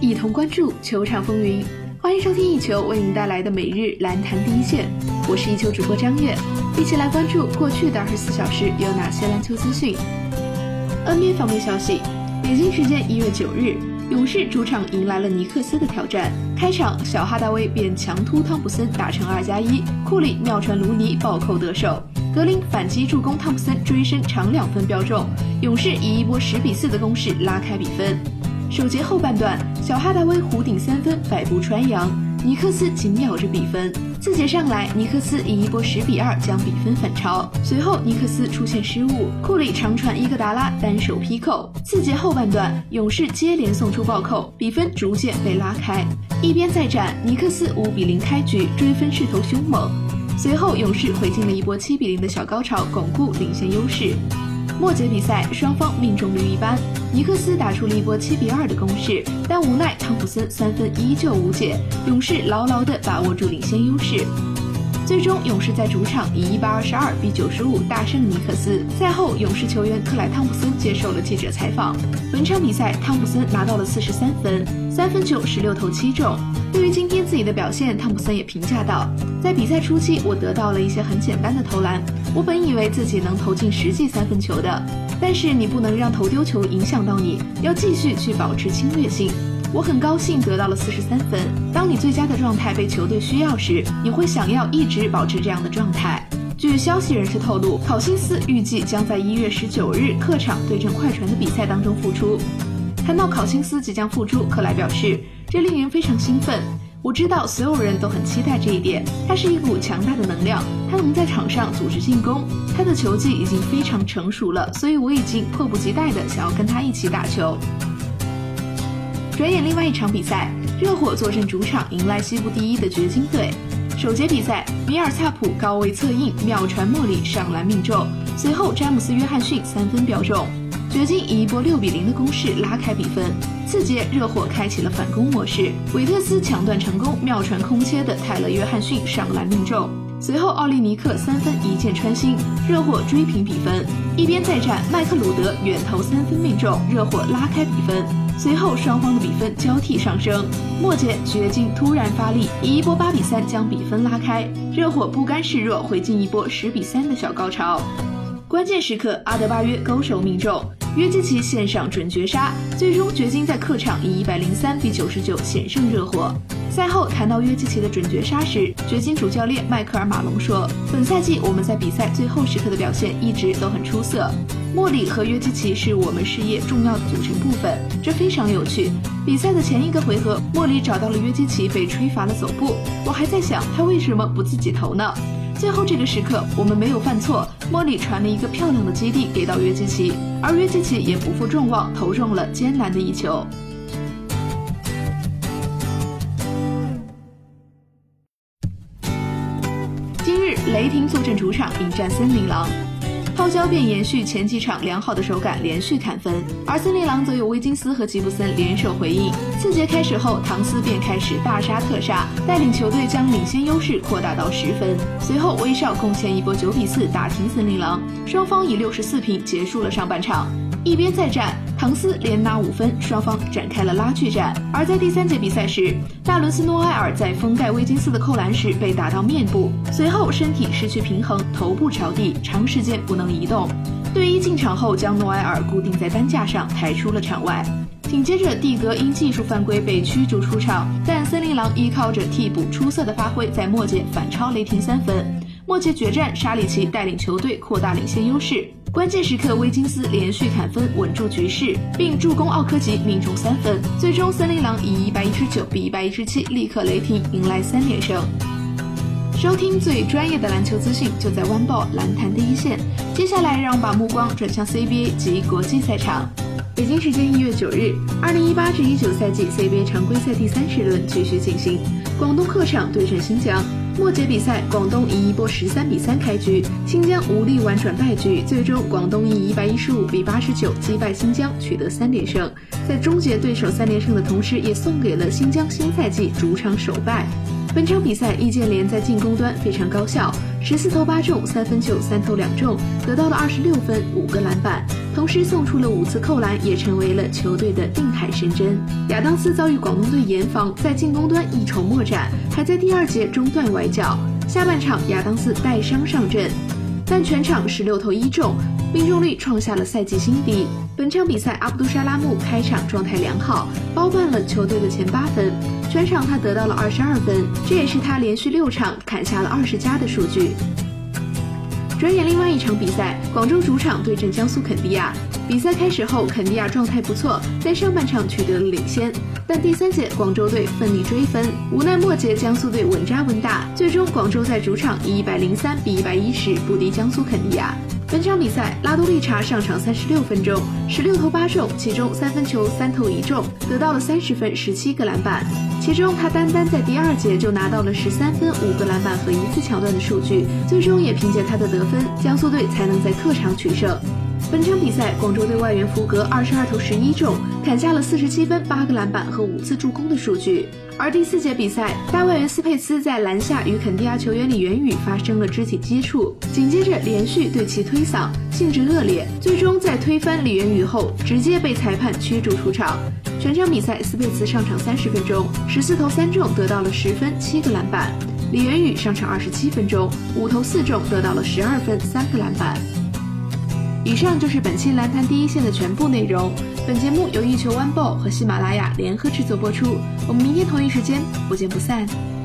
一同关注球场风云。欢迎收听一球为您带来的每日篮坛第一线，我是一球主播张悦，一起来关注过去的二十四小时有哪些篮球资讯。NBA 方面消息，北京时间一月九日，勇士主场迎来了尼克斯的挑战。开场，小哈达威便强突汤普森打成二加一，库里妙传卢尼暴扣得手，格林反击助攻汤普森追身长两分标中，勇士以一波十比四的攻势拉开比分。首节后半段，小哈达威弧顶三分，百步穿杨，尼克斯紧咬着比分。次节上来，尼克斯以一波十比二将比分反超。随后尼克斯出现失误，库里长传伊戈达拉单手劈扣。次节后半段，勇士接连送出暴扣，比分逐渐被拉开。一边再战，尼克斯五比零开局，追分势头凶猛。随后勇士回进了一波七比零的小高潮，巩固领先优势。末节比赛，双方命中率一般，尼克斯打出了一波七比二的攻势，但无奈汤普森三分依旧无解，勇士牢牢地把握住领先优势。最终，勇士在主场以一百二十二比九十五大胜尼克斯。赛后，勇士球员克莱汤普森接受了记者采访。本场比赛，汤普森拿到了四十三分，三分球十六投七中。对于今天自己的表现，汤普森也评价道：“在比赛初期，我得到了一些很简单的投篮。我本以为自己能投进实际三分球的，但是你不能让投丢球影响到你，要继续去保持侵略性。我很高兴得到了四十三分。当你最佳的状态被球队需要时，你会想要一直保持这样的状态。”据消息人士透露，考辛斯预计将在一月十九日客场对阵快船的比赛当中复出。谈到考辛斯即将复出，克莱表示。这令人非常兴奋。我知道所有人都很期待这一点。他是一股强大的能量，他能在场上组织进攻，他的球技已经非常成熟了，所以我已经迫不及待的想要跟他一起打球。转眼另外一场比赛，热火坐镇主场迎来西部第一的掘金队。首节比赛，米尔萨普高位策应，妙传莫里上篮命中，随后詹姆斯约翰逊三分标中。掘金以一波六比零的攻势拉开比分。次节，热火开启了反攻模式，韦特斯抢断成功，妙传空切的泰勒·约翰逊上篮命中。随后，奥利尼克三分一箭穿心，热火追平比分。一边再战，麦克鲁德远投三分命中，热火拉开比分。随后，双方的比分交替上升。末节，掘金突然发力，以一波八比三将比分拉开。热火不甘示弱，回进一波十比三的小高潮。关键时刻，阿德巴约勾手命中。约基奇线上准绝杀，最终掘金在客场以一百零三比九十九险胜热火。赛后谈到约基奇的准绝杀时，掘金主教练迈克尔马龙说：“本赛季我们在比赛最后时刻的表现一直都很出色。莫里和约基奇是我们事业重要的组成部分，这非常有趣。比赛的前一个回合，莫里找到了约基奇被吹罚了走步，我还在想他为什么不自己投呢？最后这个时刻我们没有犯错。”莫里传了一个漂亮的基地给到约基奇，而约基奇也不负众望，投中了艰难的一球。日雷霆坐镇主场迎战森林狼。泡椒便延续前几场良好的手感，连续砍分，而森林狼则有威金斯和吉布森联手回应。次节开始后，唐斯便开始大杀特杀，带领球队将领先优势扩大到十分。随后威少贡献一波九比四打停森林狼，双方以六十四平结束了上半场。一边再战，唐斯连拿五分，双方展开了拉锯战。而在第三节比赛时，大伦斯诺埃尔在封盖威金斯的扣篮时被打到面部，随后身体失去平衡，头部着地，长时间不能移动。队医进场后将诺埃尔固定在担架上，抬出了场外。紧接着，蒂格因技术犯规被驱逐出场，但森林狼依靠着替补出色的发挥，在末节反超雷霆三分。末节决战，沙里奇带领球队扩大领先优势。关键时刻，威金斯连续砍分稳住局势，并助攻奥科吉命中三分。最终，森林狼以一百一十九比一百一十七力克雷霆，迎来三连胜。收听最专业的篮球资讯，就在湾爆篮坛第一线。接下来，让我们把目光转向 CBA 及国际赛场。北京时间一月九日，二零一八至一九赛季 CBA 常规赛第三十轮继续进行，广东客场对阵新疆。末节比赛，广东以一波十三比三开局，新疆无力婉转败局，最终广东以一百一十五比八十九击败新疆，取得三连胜。在终结对手三连胜的同时，也送给了新疆新赛季主场首败。本场比赛，易建联在进攻端非常高效，十四投八中，三分球三投两中，得到了二十六分五个篮板。同时送出了五次扣篮，也成为了球队的定海神针。亚当斯遭遇广东队严防，在进攻端一筹莫展，还在第二节中断崴脚。下半场亚当斯带伤上阵，但全场十六投一中，命中率创下了赛季新低。本场比赛阿布杜沙拉木开场状态良好，包办了球队的前八分，全场他得到了二十二分，这也是他连续六场砍下了二十加的数据。转眼，另外一场比赛，广州主场对阵江苏肯尼亚。比赛开始后，肯尼亚状态不错，在上半场取得了领先。但第三节，广州队奋力追分，无奈末节江苏队稳扎稳打，最终广州在主场以一百零三比一百一十不敌江苏肯尼亚。本场比赛，拉多利查上场三十六分钟，十六投八中，其中三分球三投一中，得到了三十分、十七个篮板。其中他单单在第二节就拿到了十三分、五个篮板和一次抢断的数据，最终也凭借他的得分，江苏队才能在客场取胜。本场比赛，广州队外援福格二十二投十一中，砍下了四十七分、八个篮板和五次助攻的数据。而第四节比赛，大外援斯佩茨在篮下与肯尼亚球员李元宇发生了肢体接触，紧接着连续对其推搡，性质恶劣，最终在推翻李元宇后，直接被裁判驱逐出场。全场比赛，斯佩茨上场三十分钟，十四投三中，得到了十分、七个篮板；李元宇上场二十七分钟，五投四中，得到了十二分、三个篮板。以上就是本期篮坛第一线的全部内容。本节目由一球 One Ball 和喜马拉雅联合制作播出。我们明天同一时间不见不散。